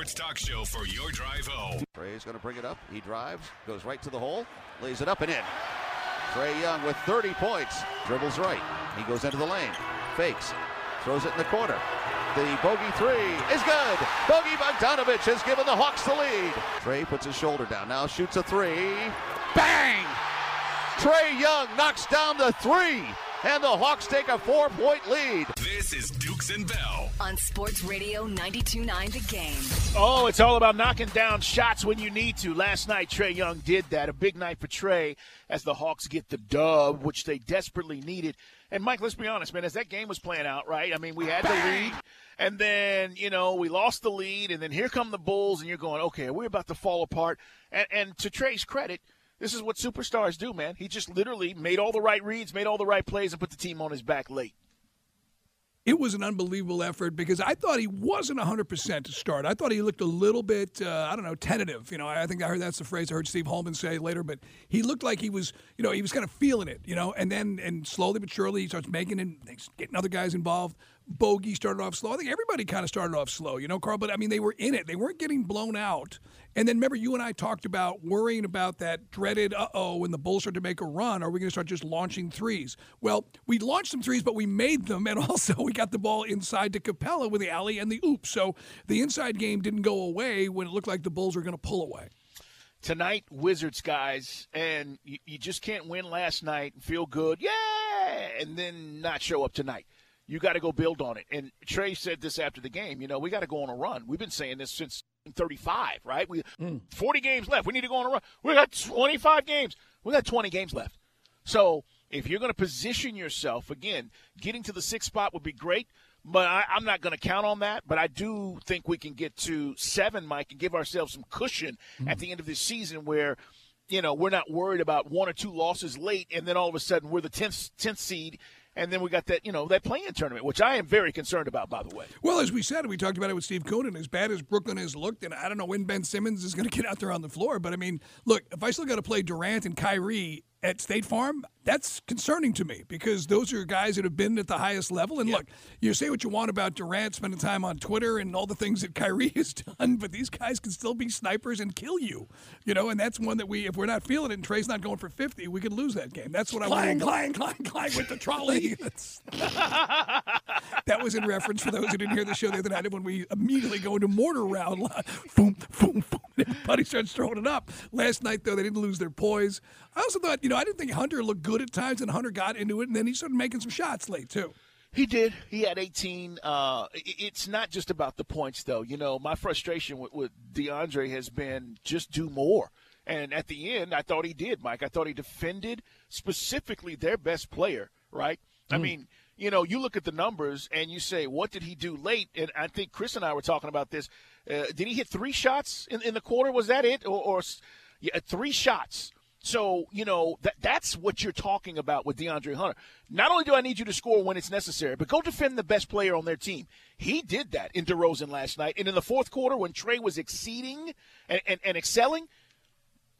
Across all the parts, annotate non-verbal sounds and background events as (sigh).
Sports talk show for your drive home. Trae's going to bring it up. He drives, goes right to the hole, lays it up and in. Trae Young with 30 points. Dribbles right. He goes into the lane. Fakes. Throws it in the corner. The bogey three is good. Bogey Bogdanovich has given the Hawks the lead. Trae puts his shoulder down. Now shoots a three. Bang! Trae Young knocks down the three. And the Hawks take a four point lead. This is Dukes and Bell. On Sports Radio 92.9 The Game. Oh, it's all about knocking down shots when you need to. Last night, Trae Young did that. A big night for Trae as the Hawks get the dub, which they desperately needed. And Mike, let's be honest, man, as that game was playing out, right? I mean, we had the lead, and then, you know, we lost the lead, and then here come the Bulls, and you're going, okay, we're about to fall apart. And, and to Trae's credit, this is what superstars do, man. He just literally made all the right reads, made all the right plays, and put the team on his back late. It was an unbelievable effort because I thought he wasn't 100% to start. I thought he looked a little bit, uh, I don't know, tentative. You know, I think I heard that's the phrase I heard Steve Holman say later, but he looked like he was, you know, he was kind of feeling it, you know, and then, and slowly but surely he starts making and getting other guys involved. Bogey started off slow. I think everybody kind of started off slow, you know, Carl, but I mean, they were in it. They weren't getting blown out. And then remember, you and I talked about worrying about that dreaded, uh oh, when the Bulls start to make a run, are we going to start just launching threes? Well, we launched some threes, but we made them, and (laughs) also we got the ball inside to Capela with the alley and the oop. So the inside game didn't go away when it looked like the Bulls were going to pull away. Tonight, Wizards guys, and you, you just can't win last night and feel good, yeah, and then not show up tonight. You got to go build on it. And Trae said this after the game. You know, we got to go on a run. We've been saying this since 35, right? We Mm. 40 games left. We need to go on a run. We got 25 games. We got 20 games left. So if you're going to position yourself again, getting to the sixth spot would be great. But I, I'm not going to count on that. But I do think we can get to seven, Mike, and give ourselves some cushion at the end of this season where you know, we're not worried about one or two losses late, and then all of a sudden we're the tenth tenth seed, and then we got that you know that playing tournament, which I am very concerned about, by the way. Well, as we said, we talked about it with Steve Koonin. As bad as Brooklyn has looked, and I don't know when Ben Simmons is going (laughs) to get out there on the floor, but I mean, look, if I still got to play Durant and Kyrie at State Farm, that's concerning to me because those are guys that have been at the highest level. And look, you say what you want about Durant spending time on Twitter and all the things that Kyrie (laughs) has done, but these guys can still be snipers and kill you, you know. And that's one that we, if we're not feeling it, and Trae's not going for fifty, we could lose that game. That's what I Clang. Clang, clang, clang with the trolley. (laughs) That was in reference for those who didn't hear the show the other night when we immediately go into mortar round. boom, boom, boom. Everybody starts throwing it up. Last night, though, they didn't lose their poise. I also thought, you know, I didn't think Hunter looked good at times, and Hunter got into it, and then he started making some shots late, too. He did. He had 18. Uh, it's not just about the points, though. You know, my frustration with, with DeAndre has been just do more. And at the end, I thought he did, Mike. I thought he defended specifically their best player, right? I mean, you know, you look at the numbers and you say, what did he do late? And I think Chris and I were talking about this. Uh, did he hit three shots in, in the quarter? Was that it? Or, or yeah, three shots. So, you know, that that's what you're talking about with DeAndre Hunter. Not only do I need you to score when it's necessary, but go defend the best player on their team. He did that in DeRozan last night. And in the fourth quarter, when Trae was exceeding and, and, and excelling,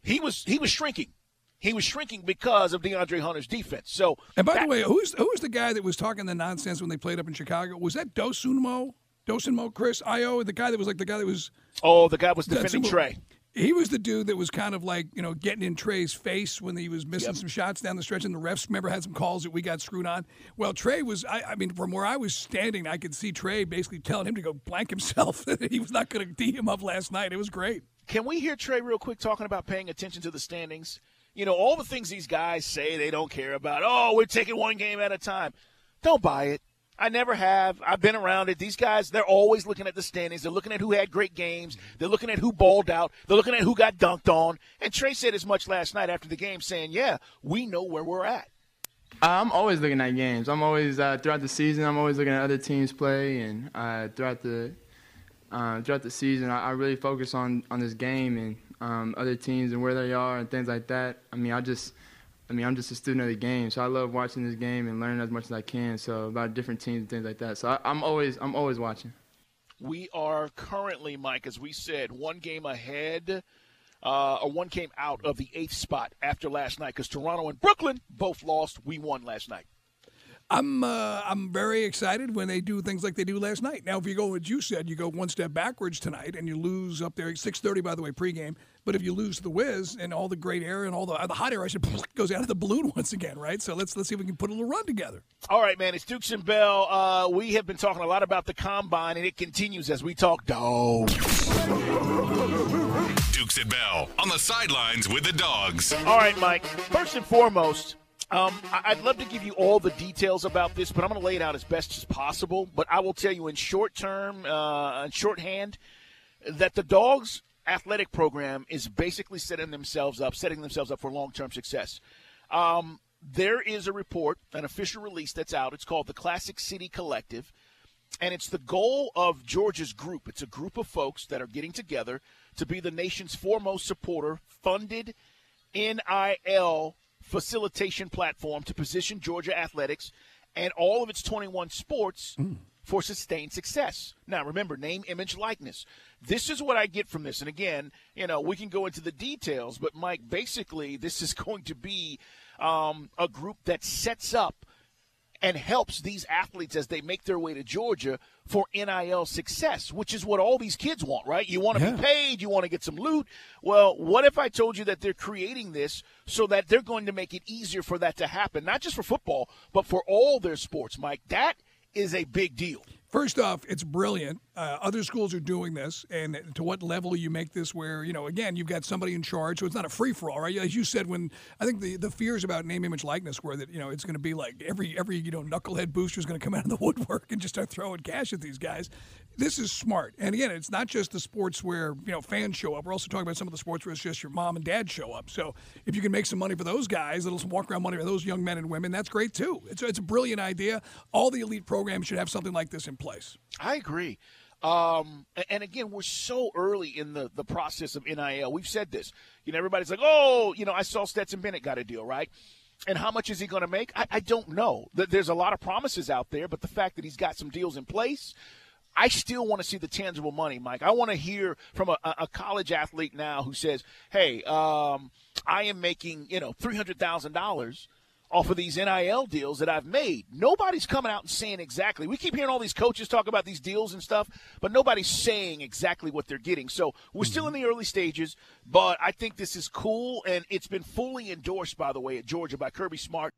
he was he was shrinking. He was shrinking because of DeAndre Hunter's defense. So And by that- the way, who's who's the guy that was talking the nonsense when they played up in Chicago? Was that Dosunmu? Dosunmu, Chris Io, the guy that was like the guy that was oh, the guy was defending who- Trae. He was the dude that was kind of like, you know, getting in Trae's face when he was missing Yep. some shots down the stretch, and the refs, remember, had some calls that we got screwed on. Well, Trae was, I, I mean, from where I was standing, I could see Trae basically telling him to go blank himself. (laughs) he was not going to tee him up last night. It was great. Can we hear Trae real quick talking about paying attention to the standings? You know, all the things these guys say they don't care about. Oh, we're taking one game at a time. Don't buy it. I never have. I've been around it. These guys, they're always looking at the standings. They're looking at who had great games. They're looking at who balled out. They're looking at who got dunked on. And Trae said as much last night after the game, saying, Yeah, we know where we're at. I'm always looking at games. I'm always uh, throughout the season. I'm always looking at other teams play, and uh, throughout the uh, throughout the season, I, I really focus on on this game and um, other teams and where they are and things like that. I mean, I just, I mean, I'm just a student of the game, so I love watching this game and learning as much as I can. So about different teams and things like that. So I, I'm always, I'm always watching. We are currently, Mike, as we said, one game ahead, uh, or one game out of the eighth spot after last night because Toronto and Brooklyn both lost. We won last night. I'm uh, I'm very excited when they do things like they do last night. Now, if you go what you said, you go one step backwards tonight and you lose up there. Six thirty, by the way, pregame. But if you lose the whiz and all the great air and all the the hot air, I should (laughs) goes out of the balloon (laughs) once again, right? So let's let's see if we can put a little run together. All right, man. It's Dukes and Bell. Uh, we have been talking a lot about the combine, and it continues as we talk dogs. Dukes and Bell on the sidelines with the dogs. All right, Mike. First and foremost, um, I'd love to give you all the details about this, but I'm going to lay it out as best as possible. But I will tell you in short term, uh, in shorthand, that the dogs' athletic program is basically setting themselves up, setting themselves up for long term success. Um, there is a report, an official release that's out. It's called the Classic City Collective. And it's the goal of Georgia's group. It's a group of folks that are getting together to be the nation's foremost supporter, funded NIL facilitation platform to position Georgia athletics and all of its 21 sports for sustained success. Now, remember, name, image, likeness. This is what I get from this. And again, you know, we can go into the details, but Mike, basically, this is (laughs) going to be um, a group that sets up and helps these athletes as they make their way to Georgia for NIL success, which is what all these kids want, right? You want to Yeah. be paid, you want to get some loot. Well, what if I told you that they're creating this so that they're going to make it easier for that to happen, not just for football, but for all their sports, Mike? That is a big deal. First off, it's brilliant. Uh, other schools are doing this, and to what level you make this where, you know, again, you've got somebody in charge, so it's not a free for all, right? As you said, when I think the, the fears about name, image, likeness were that, you know, it's going to be like every, every you know, knucklehead booster is going to come out of the woodwork and just start throwing cash at these guys. This is smart. And again, it's not just the sports where, you know, fans show up. We're also talking about some of the sports where it's just your mom and dad show up. So if you can make some money for those guys, little walk around money for those young men and women, that's great too. It's, it's a brilliant idea. All the elite programs should have something like this in place. I agree. Um, and again, we're so early in the, the process of NIL. We've said this. You know, everybody's like, oh, you know, I saw Stetson Bennett got a deal, right? And how much is he going to make? I, I don't know. Th- There's a lot of promises out there, but the fact that he's got some deals in place, I still want to see the tangible money, Mike. I want to hear from a, a college athlete now who says, hey, um, I am making, you know, $300,000 off of these NIL deals that I've made. Nobody's coming out and saying exactly. We keep hearing all these coaches talk about these deals and stuff, but nobody's saying exactly what they're getting. So we're still in the early stages, but I think this is cool, and it's been fully endorsed, by the way, at Georgia by Kirby Smart.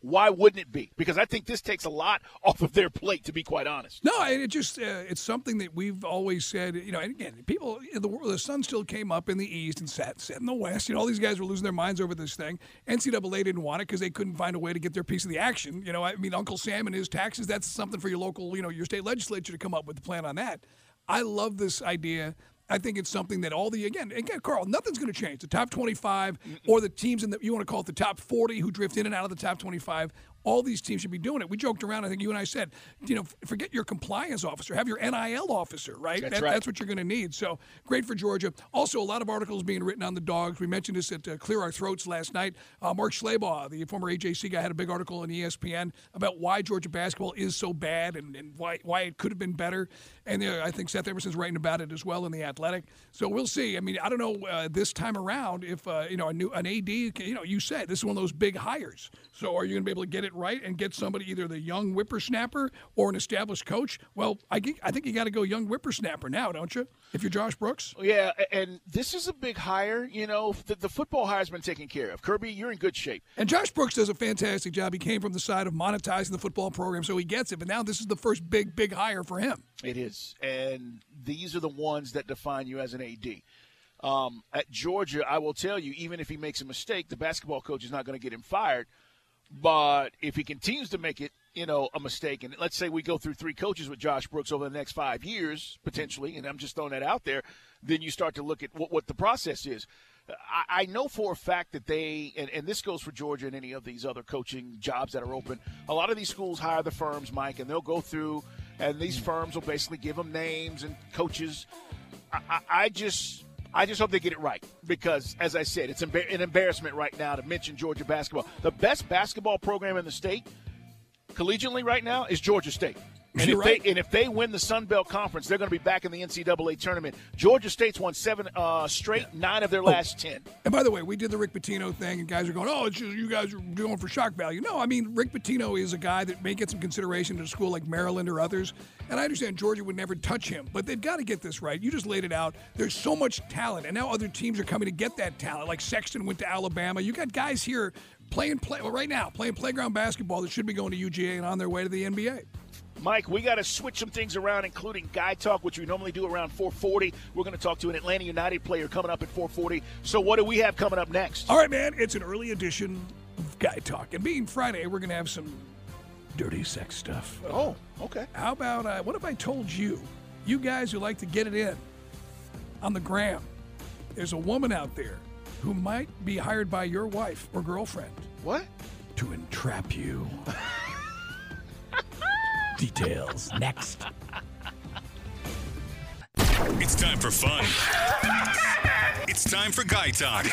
Why wouldn't it be? Because I think this takes a lot (laughs) off of their plate, to be quite honest. No, it just uh, it's something that we've always said. You know, and again, people in the world, the sun still came up in the east and set set in the west. You know, all these guys were losing their minds over this thing. NCAA didn't want it because they couldn't find a way to get their piece of the action. You know, I mean, Uncle Sam and his taxes. That's something for your local, you know, your state legislature to come up with a plan on that. I love this idea. I think it's something that all the again, again, Carl, nothing's going to change. The top 25 or the teams in the you want to call it the top 40 who drift in and out of the top 25. All these teams should be doing it. We joked around. I think you and I said, you know, forget your compliance officer, have your NIL officer, right? That's That- right. That's what you're going to need. So great for Georgia. Also, a lot of articles being written on the dogs. We mentioned this at uh, Clear Our Throats last night. Uh, Mark Schlabach, the former AJC guy, had a big article on E ESPN about why Georgia basketball is so bad and, and why why it could have been better. And uh, I think Seth Emerson's writing about it as well in the Athletic. So we'll see. I mean, I don't know uh, this time around if uh, you know a new an AD. You know, you said this is one of those big hires. So are you going to be able to get it right and get somebody either the young whippersnapper or an established coach, well, I, think- I think you got to go young whippersnapper now, don't you? If you're Josh Brooks. Yeah, and this is a big hire. You know, the, the football hire's been taken care of. Kirby, you're in good shape. And Josh Brooks does a fantastic job. He came from the side of monetizing the football program, so he gets it. But now this is the first big, big hire for him. It is, and these are the ones that define you as an AD. Um, at Georgia, I will tell you, even if he makes a mistake, the basketball coach is not going to get him fired. But if he continues to make it, you know, a mistake, and let's say we go through three coaches with Josh Brooks over the next five years, potentially, and I'm just throwing that out there, then you start to look at what, what the process is. I, I know for a fact that they, and, and this goes for Georgia and any of these other coaching jobs that are open, a lot of these schools hire the firms, Mike, and they'll go through, and these firms will basically give them names and coaches. I, I, I just. I just hope they get it right because, as I said, it's an embarrassment right now to mention Georgia basketball. The best basketball program in the state, collegiately right now, is Georgia State. And if right. they and if they win the Sun Belt Conference, they're going to be back in the NCAA tournament. Georgia State's won seven uh, straight, nine of their last ten. And by the way, we did the Rick Pitino thing, and guys are going, "Oh, it's just you guys are doing for shock value." No, I mean Rick Pitino is a guy that may get some consideration at a school like Maryland or others, and I understand Georgia would never touch him, but they've got to get this right. You just laid it out. There's so much talent, and now other teams are coming to get that talent. Like Sexton went to Alabama. You got guys here playing play well, right now, playing playground basketball that should be going to UGA and on their way to the NBA. Mike, we got to switch some things around, including guy talk, which we normally do around 4:40. We're going to talk to an Atlanta United player coming up at 4:40. So, what do we have coming up next? All right, man, it's an early edition of Guy Talk, and being Friday, we're going to have some dirty sex stuff. Oh, okay. How about uh, what if I told you, you guys who like to get it in on the gram, there's a woman out there who might be hired by your wife or girlfriend What? to entrap you. (laughs) Details next. It's time for fun. It's time for guy talk.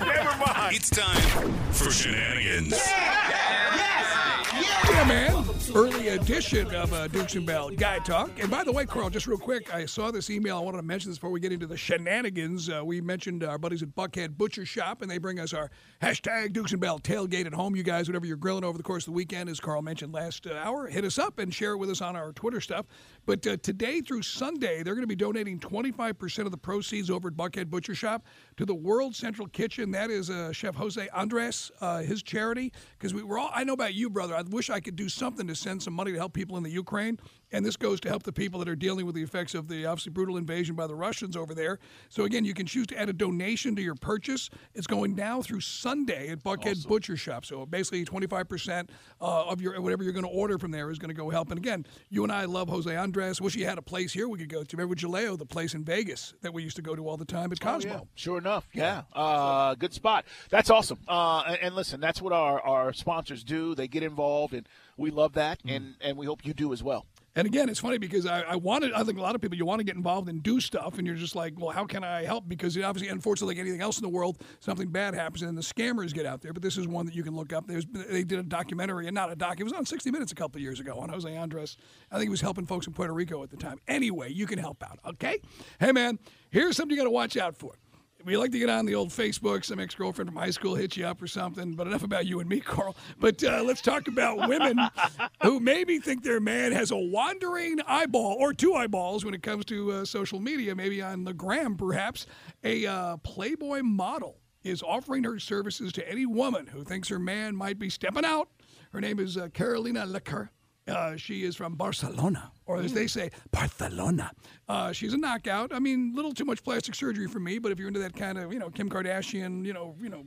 Never mind. It's time for shenanigans. Yeah, man. Early edition of uh, Dukes and Bell Guy Talk. And by the way, Carl, just real quick, I saw this email. I wanted to mention this before we get into the shenanigans. Uh, we mentioned our buddies at Buckhead Butcher Shop, and they bring us our hashtag Dukes and Bell tailgate at home. You guys, whatever you're grilling over the course of the weekend, as Carl mentioned last uh, hour, hit us up and share it with us on our Twitter stuff. But uh, today through Sunday, they're going to be donating 25% of the proceeds over at Buckhead Butcher Shop to the World Central Kitchen. That is uh, Chef Jose Andres, uh, his charity. Because we were all, I know about you, brother. I wish I could do something to send some money to help people in the Ukraine. And this goes to help the people that are dealing with the effects of the obviously brutal invasion by the Russians over there. So again, you can choose to add a donation to your purchase. It's going now through Sunday at Buckhead Butcher Shop. So basically, 25% uh, of your whatever you're going to order from there is going to go help. And again, you and I love Jose Andres. Wish he had a place here we could go to. Remember Jaleo, the place in Vegas that we used to go to all the time at Cosmo. Sure enough, yeah. Uh, good spot. That's awesome. Uh, and, and listen, that's what our, our sponsors do. They get involved, and we love that, and, and we hope you do as well. And again, it's funny because I, I wanted, I think a lot of people, you want to get involved and do stuff, and you're just like, well, how can I help? Because obviously, unfortunately, like anything else in the world, something bad happens and the scammers get out there. But this is one that you can look up. There's, they did a documentary, and not a doc, it was on 60 Minutes a couple years ago on Jose Andres. I think he was helping folks in Puerto Rico at the time. Anyway, you can help out, okay? Hey, man, here's something you got to watch out for. We like to get on the old Facebook. Some ex girlfriend from high school hits you up or something. But enough about you and me, (laughs) Carl. But uh, let's talk about women (laughs) who maybe think their man has a wandering eyeball or two eyeballs when it comes to uh, social media, maybe on the gram, perhaps. A uh, Playboy model is offering her services to any woman who thinks her man might be stepping out. Her name is uh, Carolina Lecker. Uh, she is from Barcelona, or as they say, Barcelona. Uh, she's a knockout. I mean, a little too much plastic surgery for me, but if you're into that kind of, you know, Kim Kardashian, you know, you know,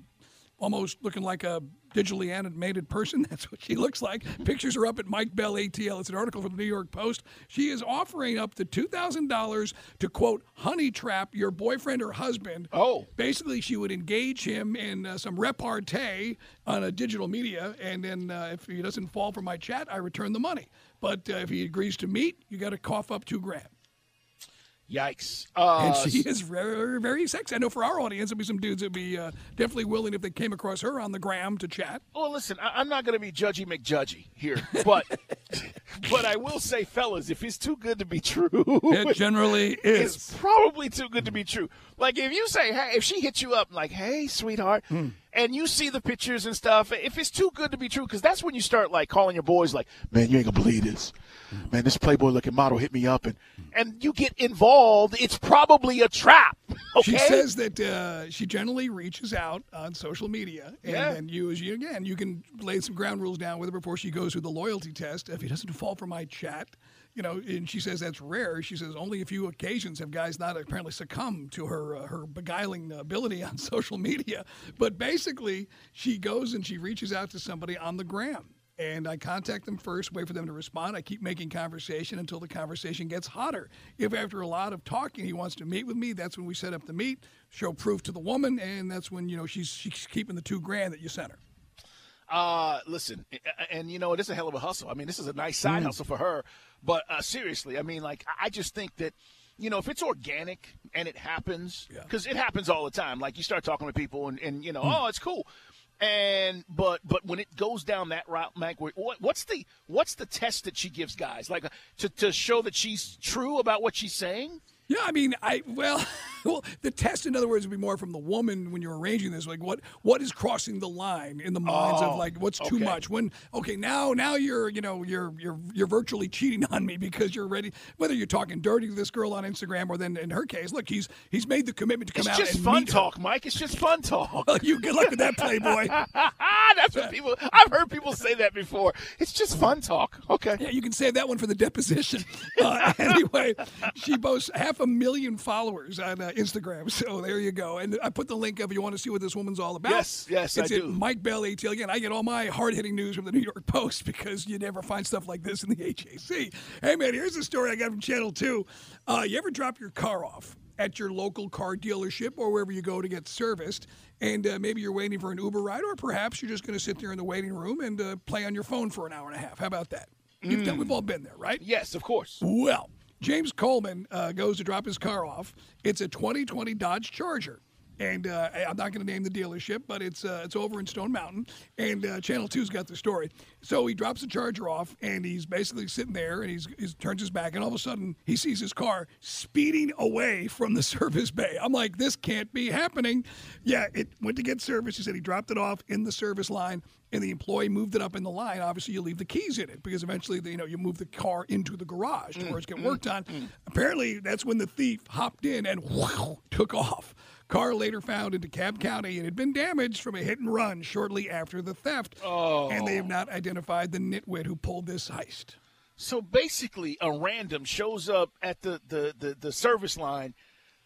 almost looking like a digitally animated person. (laughs) That's what she looks like. Pictures are up at Mike Bell ATL. It's an article from the New York Post. She is offering up to two thousand dollars to quote honey trap your boyfriend or husband. Oh. basically, she would engage him in uh, some repartee on a digital media, and then uh, if he doesn't fall for my chat, I return the money. But uh, if he agrees to meet, you got to cough up two grand. Yikes. Uh, And she is very, very sexy. I know for our audience, there'll be some dudes that'd be uh, definitely willing if they came across her on the gram to chat. Well, listen, I- I'm not going to be judgy McJudgy here, but (laughs) but I will say, fellas, if it's too good to be true, It generally (laughs) it's is. probably too good to be true. Like if you say, hey, if she hits you up like, hey, sweetheart, Hmm. And you see the pictures and stuff, if it's too good to be true, because that's when you start like calling your boys like, man, you ain't gonna believe this. Man, this Playboy looking model hit me up, and and you get involved. It's probably a trap. (laughs) Okay. She says that uh, she generally reaches out on social media, and Yeah. then you, as you again, you can lay some ground rules down with her before she goes through the loyalty test. If he doesn't fall for my chat, you know, and she says that's rare. She says only a few occasions have guys not apparently succumbed to her uh, her beguiling ability on (laughs) social media. But basically, she goes and she reaches out to somebody on the gram. And I contact them first, wait for them to respond. I keep making conversation until the conversation gets hotter. If after a lot of talking he wants to meet with me, that's when we set up the meet, show proof to the woman, and that's when you know she's she's keeping the two grand that you sent her. Uh, listen, a- and you know it is a hell of a hustle. I mean, this is a nice side Mm. hustle for her. But uh, seriously, I mean, like I- just think that. You know, if it's organic and it happens, because it happens all the time. Like you start talking to people, and, and you know, oh, it's cool, and but but when it goes down that route, Mike, what, what's the what's the test that she gives guys, like uh, to to show that she's true about what she's saying? Yeah, I mean, I well, (laughs) well, the test, in other words, would be more from the woman when you're arranging this. Like, what what is crossing the line in the minds Oh, of like what's too much? When okay, now now you're you know you're you're you're virtually cheating on me because you're ready. Whether you're talking dirty to this girl on Instagram or then in her case, look, he's he's made the commitment to come It's out It's just fun meet her. talk, Mike. It's just fun talk. Well, (laughs) you good luck with that, Playboy. (laughs) That's what people. I've heard people say that before. It's just fun talk. Okay. Yeah, you can save that one for the deposition. Uh, anyway, she boasts half a million followers on uh, Instagram. (laughs) So there you go. And I put the link up if you want to see what this woman's all about. Yes, yes, I it's at do. Mike Bell ATL. Again, I get all my hard hitting news from the New York (laughs) Post because you never find stuff like this in the (laughs) AJC. Hey, man, here's a story I got from Channel 2. Uh, you ever drop your car off? At your local car dealership or wherever you go to get serviced, and uh, maybe you're waiting for an Uber ride, or perhaps you're just going to sit there in the waiting room and uh, play on your phone for an hour and a half. How about that? You've done, we've all been there, right? Yes, of course. Well, James Coleman uh, goes to drop his car off. It's a 2020 Dodge Charger. And uh, I'm not going to name the dealership, but it's uh, it's over in Stone Mountain, and uh, Channel 2's got the story. So he drops the Charger off, and he's basically sitting there, and he's, he turns his back, and all of a sudden he sees his car speeding away from the (laughs) service bay. I'm like, this can't be happening. Yeah, it went to get service. He said he dropped it off in the service line, and the employee moved it up in the line. Obviously, you leave the keys in it because eventually, you know, you move the car into the garage to where it's getting worked on. Apparently, that's when the thief hopped in and took off. Car later found in DeKalb County and had been damaged from a hit and run shortly after the theft. Oh. And they have not identified the nitwit who pulled this heist. So basically, a random shows up at the the the, the service line.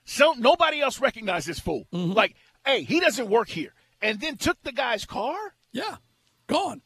So nobody else recognized this fool. Mm-hmm. Like, hey, he doesn't work here, and then took the guy's car. Yeah, gone.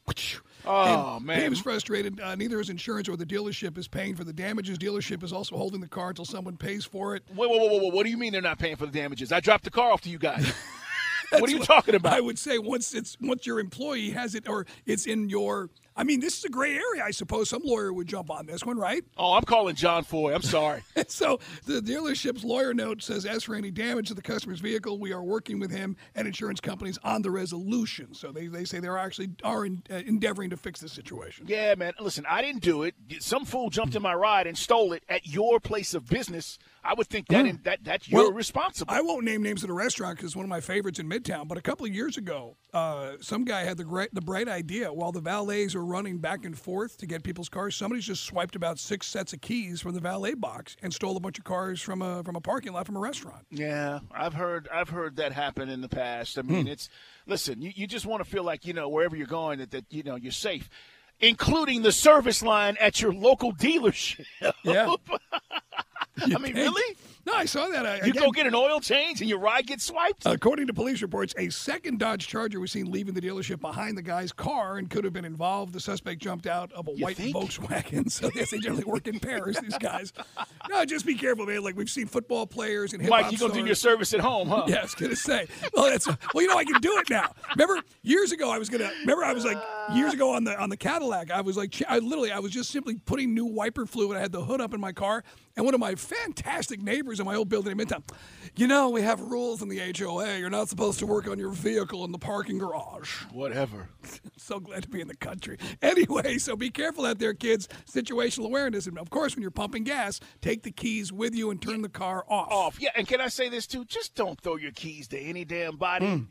Oh And man, He was frustrated. Uh, neither his insurance or the dealership is paying for the damages. Dealership is also holding the car until someone pays for it. Whoa, whoa, whoa, whoa! What do you mean they're not paying for the damages? I dropped the car off to you guys. (laughs) what are you talking about? I would say once it's once your employee has it or it's in your. I mean, this is a gray area. I suppose some lawyer would jump on this one, right? oh, I'm calling John Foy. I'm sorry. (laughs) So the dealership's lawyer note says, as for any damage to the customer's vehicle, we are working with him and insurance companies on the resolution. So they, they say they're actually are in, uh, endeavoring to fix the situation. yeah, man. Listen, I didn't do it. Some fool jumped in my ride and stole it at your place of business. I would think that in, that that you're Well, responsible. I won't name names of the restaurant because it's one of my favorites in Midtown. But a couple of years ago, uh, some guy had the great, the bright idea while the valets are running back and forth to get people's cars. Somebody's just swiped about six sets of keys from the valet box and stole a bunch of cars from a from a parking lot from a restaurant. Yeah, I've heard I've heard that happen in the past. I mean, it's listen, you, you just want to feel like you know wherever you're going that, that you know you're safe, including the service line at your local dealership. Yeah. (laughs) I mean, think? really? No, I saw that. I, You again, go get an oil change and your ride gets swiped? According to police reports, a second Dodge Charger was seen leaving the dealership behind the guy's car and could have been involved. The suspect jumped out of a You white think? Volkswagen. (laughs) So yes, they generally work in pairs. These guys. (laughs) No, just be careful, man. Like we've seen football players and hip Mike, hop you gonna do your service at home, huh? Yeah, I was gonna say. Well, that's well, you know, I can do it now. Remember years ago, I was gonna. Remember, I was like years ago on the on the Cadillac. I was like, I literally, I was just simply putting new wiper fluid. I had the hood up in my car, and one of my fantastic neighbors in my old building in Midtown. You know, we have rules in the HOA. You're not supposed to work on your vehicle in the parking garage. Whatever. (laughs) So glad to be in the country. Anyway, so be careful out there, kids. Situational awareness, and of course, when you're pumping gas, take the keys with you and turn the car off. Off. Yeah, and can I say this too? Just don't throw your keys to any damn body. Hmm.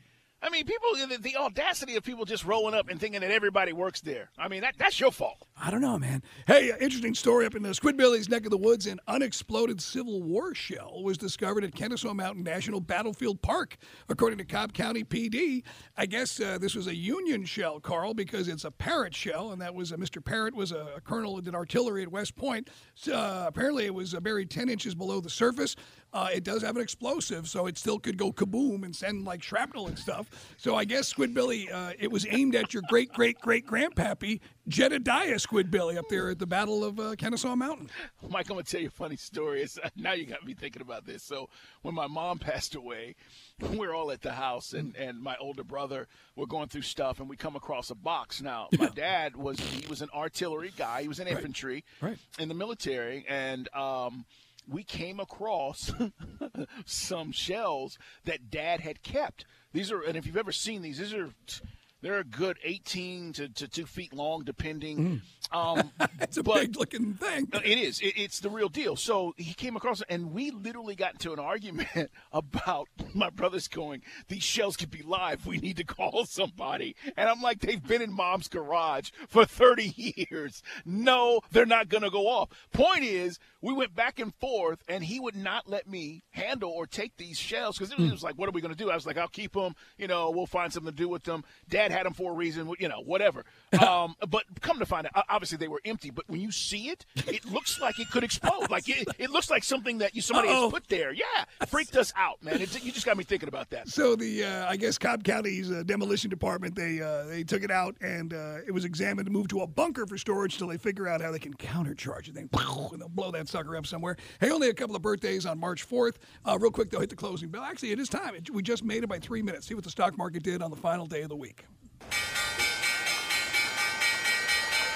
I mean, people, the, the audacity of people just rolling up and thinking that everybody works there. I mean, that, that's your fault. I don't know, man. Hey, uh, interesting story up in the Squidbillies neck of the woods. An unexploded Civil War shell was discovered at Kennesaw Mountain National Battlefield Park, according to Cobb County PD. I guess uh, this was a Union shell, Carl, because it's a Parrott shell, and that was uh, Mr. Parrott was a, a, colonel did artillery at West Point. So, uh, apparently, it was uh, buried 10 inches below the surface. Uh, it does have an explosive, so it still could go kaboom and send like shrapnel and stuff. So I guess Squidbilly, uh, it was aimed at your great great great grandpappy Jedediah Squidbilly up there at the Battle of uh, Kennesaw Mountain. Mike, I'm gonna tell you a funny story. It's, now you got me thinking about this. So when my mom passed away, (laughs) we're all at the house, and and my older brother we're going through stuff, and we come across a box. Now (laughs) my dad was he was an artillery guy. He was in infantry right. Right. in the military, and um, we came across (laughs) some shells that dad had kept. These are, and if you've ever seen these, these are, they're a good 18 to, to two feet long, depending. Mm. Um, (laughs) it's a big looking thing. it is. It, it's the real deal. So he came across it, and we literally got into an argument (laughs) about my brother's going, These shells could be live. We need to call somebody. And I'm like, They've been in mom's garage for 30 years. No, they're not going to go off. Point is, we went back and forth, and he would not let me handle or take these shells because it was like, What are we going to do? I was like, I'll keep them. You know, we'll find something to do with them. Dad had them for a reason, you know, whatever. (laughs) um, but come to find out, obviously they were empty. But when you see it, it looks like it could explode. Like it, it looks like something that you somebody Uh-oh. has put there. Yeah, freaked us out, man. It, you just got me thinking about that. So the uh, I guess Cobb County's uh, demolition department they uh, they took it out and uh, it was examined and moved to a bunker for storage till they figure out how they can countercharge it. Then and they'll blow that sucker up somewhere. Hey, only a couple of birthdays on March 4th. Uh, real quick, they'll hit the closing bell. Actually, it is time. It, we just made it by three minutes. See what the stock market did on the final day of the week.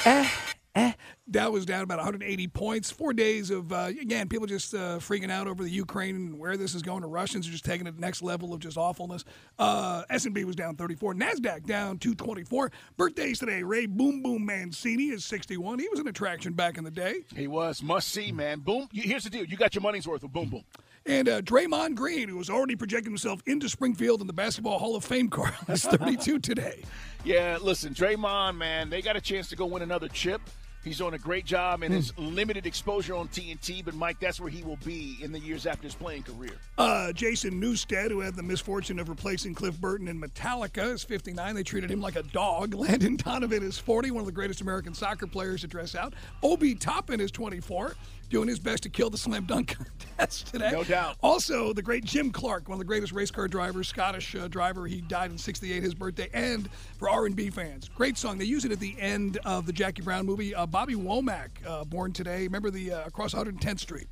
Eh, eh. Dow was down about 180 points. Four days of uh, again, people just uh, freaking out over the Ukraine and where this is going. The Russians are just taking it to the next level of just awfulness. Uh, S&P was down 34. Nasdaq down 224. Birthdays today. Ray Boom Boom Mancini is 61. He was an attraction back in the day. He was must see, man. Boom. Here's the deal. You got your money's worth with Boom Boom. And uh, Draymond Green, who was already projecting himself into Springfield in the Basketball Hall of Fame, Carl, (laughs) is 32 today. Yeah, listen, Draymond, man, they got a chance to go win another chip. He's doing a great job in his limited exposure on TNT, but Mike, that's where he will be in the years after his playing career. Uh, Jason Newsted, who had the misfortune of replacing Cliff Burton in Metallica, is 59. They treated him like a dog. (laughs) Landon Donovan is 40, one of the greatest American soccer players to dress out. Obi Toppin is 24, doing his best to kill the slam dunk (laughs) contest today. No doubt. Also, the great Jim Clark, one of the greatest race car drivers, Scottish uh, driver. He died in 68, his birthday. And for R&B fans, great song. They use it at the end of the Jackie Brown movie. Uh, Bobby Womack, uh, born today. Remember the uh, across 110th Street?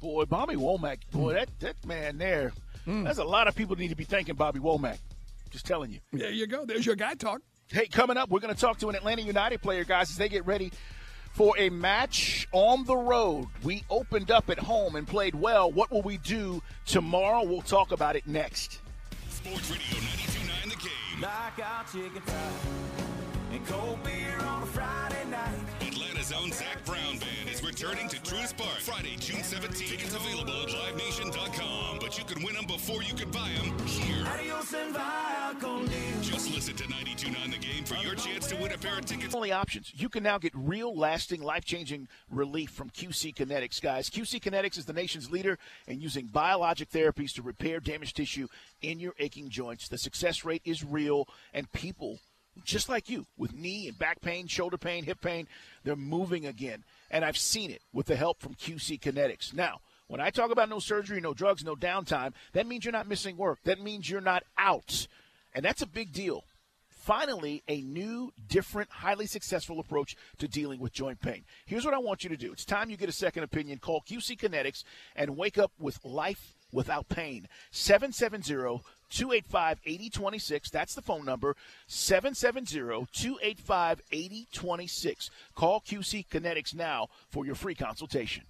Boy, Bobby Womack, boy, that, that man there, there's a lot of people need to be thanking Bobby Womack. Just telling you. There you go. There's your guy talk. Hey, coming up, we're going to talk to an Atlanta United player, guys, as they get ready for a match on the road. We opened up at home and played well. What will we do tomorrow? We'll talk about it next. Sports Radio 92.9 The Game. Knockout chicken fried and cold beer on a Friday night. Atlanta's own Zac Brown Band is returning to Truist Park Friday, June 17th. Tickets available at LiveNation.com, but you can win them before you can buy them here. Adios and via con Dios. Just listen to 92.9 The Game for your chance to win a pair of tickets. Only options. You can now get real, lasting, life changing relief from QC Kinetics, guys. QC Kinetics is the nation's leader in using biologic therapies to repair damaged tissue in your aching joints. The success rate is real, and people just like you with knee and back pain, shoulder pain, hip pain, they're moving again. And I've seen it with the help from QC Kinetics. Now, when I talk about no surgery, no drugs, no downtime, that means you're not missing work. That means you're not out. And that's a big deal finally a new, different, highly successful approach to dealing with joint pain. Here's what I want you to do. It's time you get a second opinion. Call QC Kinetics and wake up with life without pain. 770 285 8026. That's the phone number. 770 285 8026. Call QC Kinetics now for your free consultation.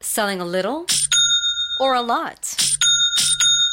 Selling a little or a lot?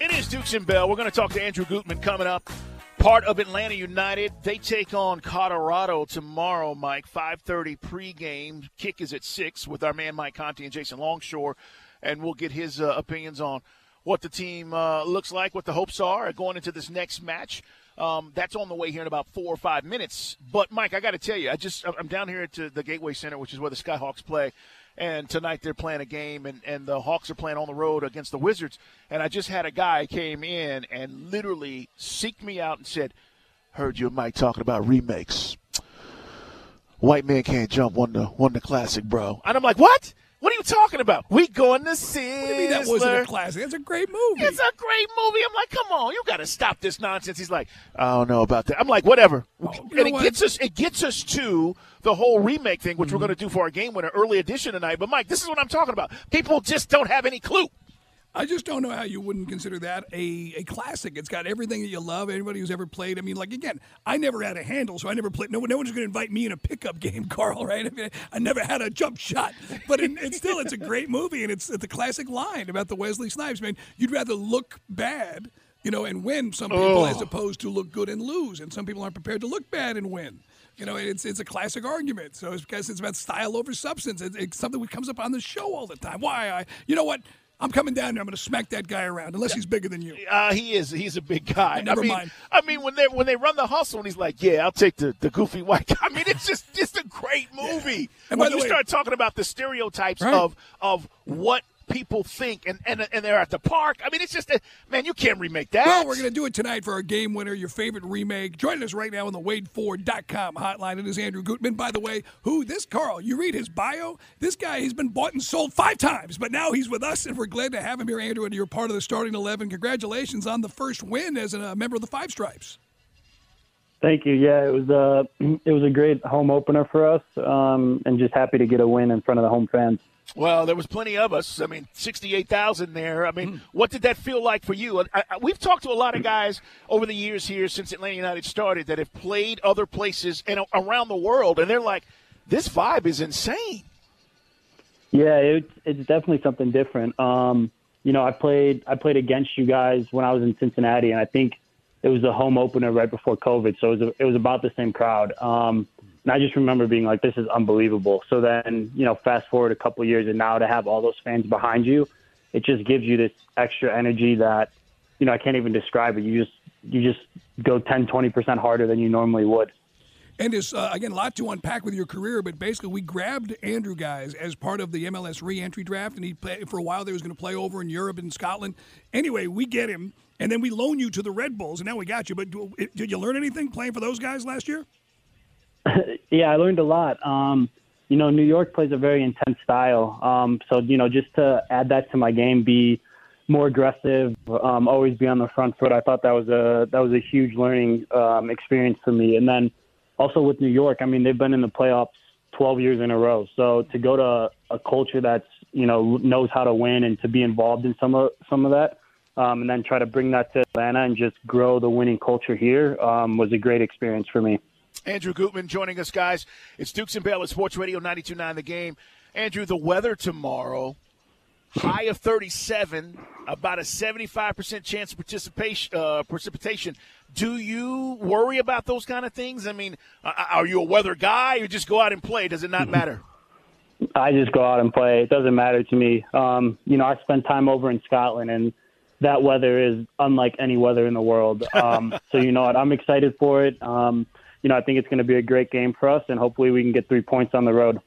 It is Dukes and Bell. We're going to talk to Andrew Gutman coming up. Part of Atlanta United. They take on Colorado tomorrow, Mike. 5.30 pregame. Kick is at 6 with our man Mike Conti and Jason Longshore. And we'll get his uh, opinions on what the team uh, looks like, what the hopes are going into this next match. Um, that's on the way here in about four or five minutes. But, Mike, I got to tell you, I just I'm down here at the Gateway Center, which is where the Skyhawks play and tonight they're playing a game and, and the hawks are playing on the road against the wizards. And i just had a guy came in and literally seeked me out and said heard you and mike talking about remakes. White man can't jump. Won the won the classic bro. And i'm like what what are you talking about? We going to see. What do you mean that wasn't a classic? It's a great movie. It's a great movie. I'm like, come on, you got to stop this nonsense. He's like, I don't know about that. I'm like, whatever. Oh, and it what? gets us. It gets us to the whole remake thing, which we're mm-hmm. going to do for our game winner early edition tonight. But Mike, this is what I'm talking about. People just don't have any clue. I just don't know how you wouldn't consider that a, a classic. It's got everything that you love. Anybody who's ever played. I mean, like again, I never had a handle, so I never played. No, no one's going to invite me in a pickup (laughs) game, Carl. Right? I, mean, I never had a jump shot, but it, it's still it's a great movie, and it's, it's a classic line about the Wesley Snipes. Man, you'd rather look bad, you know, and win some people Oh. as opposed to look good and lose, and some people aren't prepared to look bad and win. You know, it's it's a classic argument. So it's because it's about style over substance. It's, it's something that comes up on the show all the time. Why? I, you know what? I'm coming down there. I'm going to smack that guy around, unless he's bigger than you. Uh, he is. He's a big guy. Never I mean, mind. I mean, when they when they run the hustle, and he's like, "Yeah, I'll take the, the goofy white guy." (laughs) I mean, it's just just a great movie. And when by the you way- start talking about the stereotypes Right. of of what people think, and, and and they're at the park. I mean, it's just a, man, you can't remake that. Well, we're going to do it tonight for our game winner, your favorite remake. Joining us right now on the WadeFord.com hotline. It is Andrew Gutman, by the way, who this Carl, you read his bio. This guy, he's been bought and sold five times, but now he's with us, and we're glad to have him here, Andrew, and you're part of the starting 11. Congratulations on the first win as a member of the Five Stripes. Thank you. Yeah, it was a (clears throat) it was a great home opener for us, um, and just happy to get a win in front of the home fans. Well, there was plenty of us. I mean, sixty-eight thousand there. I mean, what did that feel like for you? I, I, we've talked to a lot of guys over the years here since Atlanta United started that have played other places and around the world, and they're like, "This vibe is insane." Yeah, it's it's definitely something different. Um, you know, I played I played against you guys when I was in Cincinnati, and I think it was the home opener right before COVID, so it was a, it was about the same crowd. Um, and I just remember being like, "This is unbelievable." So then, you know, fast forward a couple years, and now to have all those fans behind you, it just gives you this extra energy that, you know, I can't even describe it. You just you just go 10, 20 percent harder than you normally would. And there's, uh, again, a lot to unpack with your career, but basically, we grabbed Andrew guys as part of the MLS re entry draft, and he play, for a while there was going to play over in Europe and Scotland. Anyway, we get him, and then we loan you to the Red Bulls, and now we got you. But did you learn anything playing for those guys last year? (laughs) yeah, I learned a lot. Um, you know, New York plays a very intense style. Um, so, you know, just to add that to my game, be more aggressive, um, always be on the front foot. I thought that was a that was a huge learning um, experience for me. And then also with New York, I mean, they've been in the playoffs 12 years in a row. So to go to a culture that's you know knows how to win and to be involved in some of some of that, um, and then try to bring that to Atlanta and just grow the winning culture here um, was a great experience for me. Andrew Gutman joining us, guys. It's Dukes and Bell at Sports Radio 92.9 The Game. Andrew, the weather tomorrow, high of 37, about a 75% chance of participation, uh, precipitation. Do you worry about those kind of things? I mean, uh, are you a weather guy or just go out and play? Does it not matter? I just go out and play. It doesn't matter to me. Um, you know, I spend time over in Scotland, and that weather is unlike any weather in the world. Um, (laughs) so you know what? I'm excited for it. Um, you know, I think it's going to be a great game for us, and hopefully we can get three points on the road.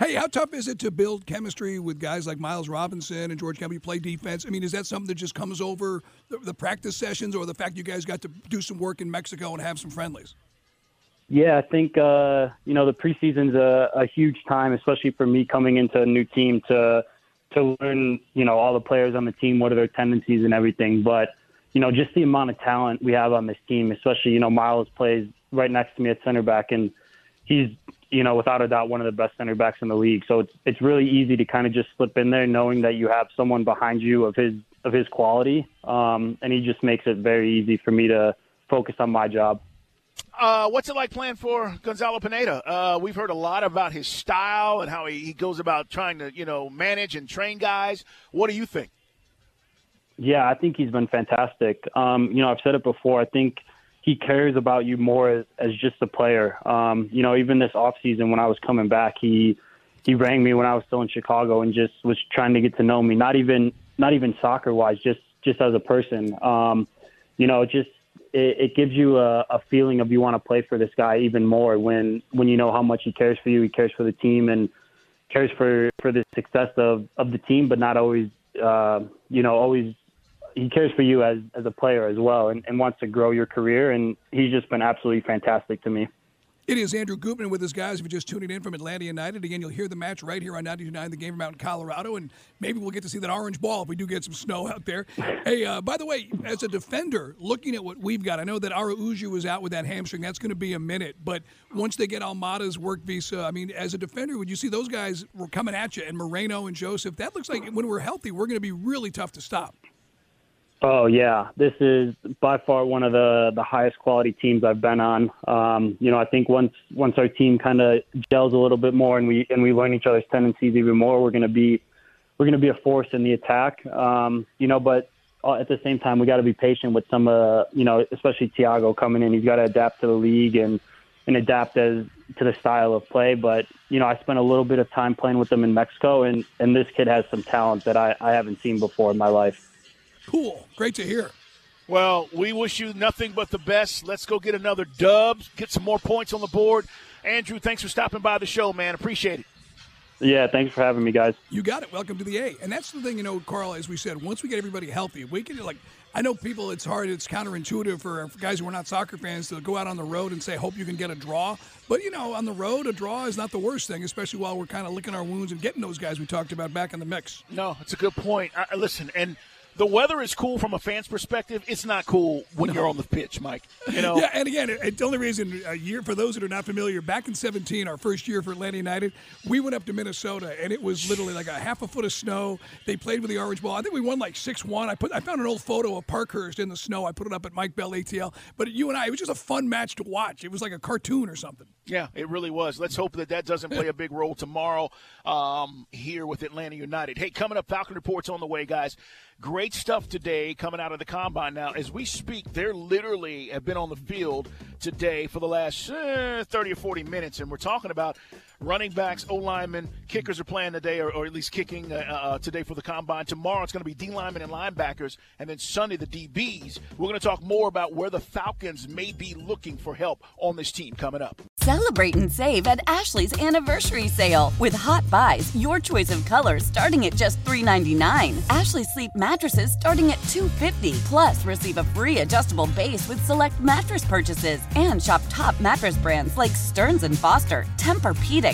Hey, how tough is it to build chemistry with guys like Miles Robinson and George Campbell? You play defense. I mean, is that something that just comes over the, the practice sessions, or the fact you guys got to do some work in Mexico and have some friendlies? Yeah, I think uh, you know the preseason's a, a huge time, especially for me coming into a new team to to learn you know all the players on the team, what are their tendencies and everything. But you know, just the amount of talent we have on this team, especially you know Miles plays right next to me at center back, and he's you know without a doubt one of the best center backs in the league. So it's it's really easy to kind of just slip in there, knowing that you have someone behind you of his of his quality, um, and he just makes it very easy for me to focus on my job. Uh, what's it like playing for Gonzalo Pineda? Uh, we've heard a lot about his style and how he, he goes about trying to, you know, manage and train guys. What do you think? Yeah, I think he's been fantastic. Um, you know, I've said it before. I think he cares about you more as, as just a player. Um, you know, even this off season when I was coming back, he he rang me when I was still in Chicago and just was trying to get to know me. Not even not even soccer wise, just just as a person. Um, you know, just it, it gives you a, a feeling of you want to play for this guy even more when when you know how much he cares for you, he cares for the team, and cares for for the success of of the team, but not always uh, you know always he cares for you as as a player as well and, and wants to grow your career and he's just been absolutely fantastic to me. It is Andrew Gutman with us, guys. If you're just tuning in from Atlanta United, again, you'll hear the match right here on 92.9 The Game from out in Colorado, and maybe we'll get to see that orange ball if we do get some snow out there. (laughs) hey, uh, by the way, as a defender, looking at what we've got, I know that Araujo was out with that hamstring. That's going to be a minute, but once they get Almada's work visa, I mean, as a defender, would you see those guys were coming at you, and Moreno and Josef? That looks like when we're healthy, we're going to be really tough to stop. Oh yeah, this is by far one of the the highest quality teams I've been on. Um, you know, I think once once our team kind of gels a little bit more and we and we learn each other's tendencies even more, we're going to be we're going to be a force in the attack. Um, you know, but uh, at the same time, we got to be patient with some, uh, you know, especially Thiago coming in. He's got to adapt to the league and and adapt as to the style of play. But you know, I spent a little bit of time playing with him in Mexico, and and this kid has some talent that I, I haven't seen before in my life. Cool. Great to hear. Well, we wish you nothing but the best. Let's go get another dub, get some more points on the board. Andrew, thanks for stopping by the show, man. Appreciate it. Yeah, thanks for having me, guys. You got it. Welcome to the A. And that's the thing, you know, Carl, as we said, once we get everybody healthy, we can, like, I know people, it's hard, it's counterintuitive for, for guys who are not soccer fans to go out on the road and say, hope you can get a draw. But, you know, on the road, a draw is not the worst thing, especially while we're kind of licking our wounds and getting those guys we talked about back in the mix. No, it's a good point. I, listen, and the weather is cool from a fan's perspective. It's not cool when no. you're on the pitch, Mike. You know. Yeah, and again, it, the only reason a year for those that are not familiar, back in 17, our first year for Atlanta United, we went up to Minnesota, and it was literally like a half a foot of snow. They played with the orange ball. I think we won like six one. I put I found an old photo of Parkhurst in the snow. I put it up at Mike Bell ATL. But you and I, it was just a fun match to watch. It was like a cartoon or something. Yeah, it really was. Let's hope that that doesn't play a big role tomorrow um, here with Atlanta United. Hey, coming up, Falcon Reports on the way, guys. Great stuff today coming out of the combine. Now, as we speak, they're literally have been on the field today for the last uh, 30 or 40 minutes, and we're talking about running backs, O linemen, kickers are playing today, or, or at least kicking uh, uh, today for the combine. Tomorrow it's going to be D linemen and linebackers, and then Sunday the DBs. We're going to talk more about where the Falcons may be looking for help on this team coming up. Celebrate and save at Ashley's anniversary sale with hot buys, your choice of colors starting at just $3.99. Ashley Sleep mattresses starting at $2.50. Plus, receive a free adjustable base with select mattress purchases and shop top mattress brands like Stearns and Foster, Tempur-Pedic,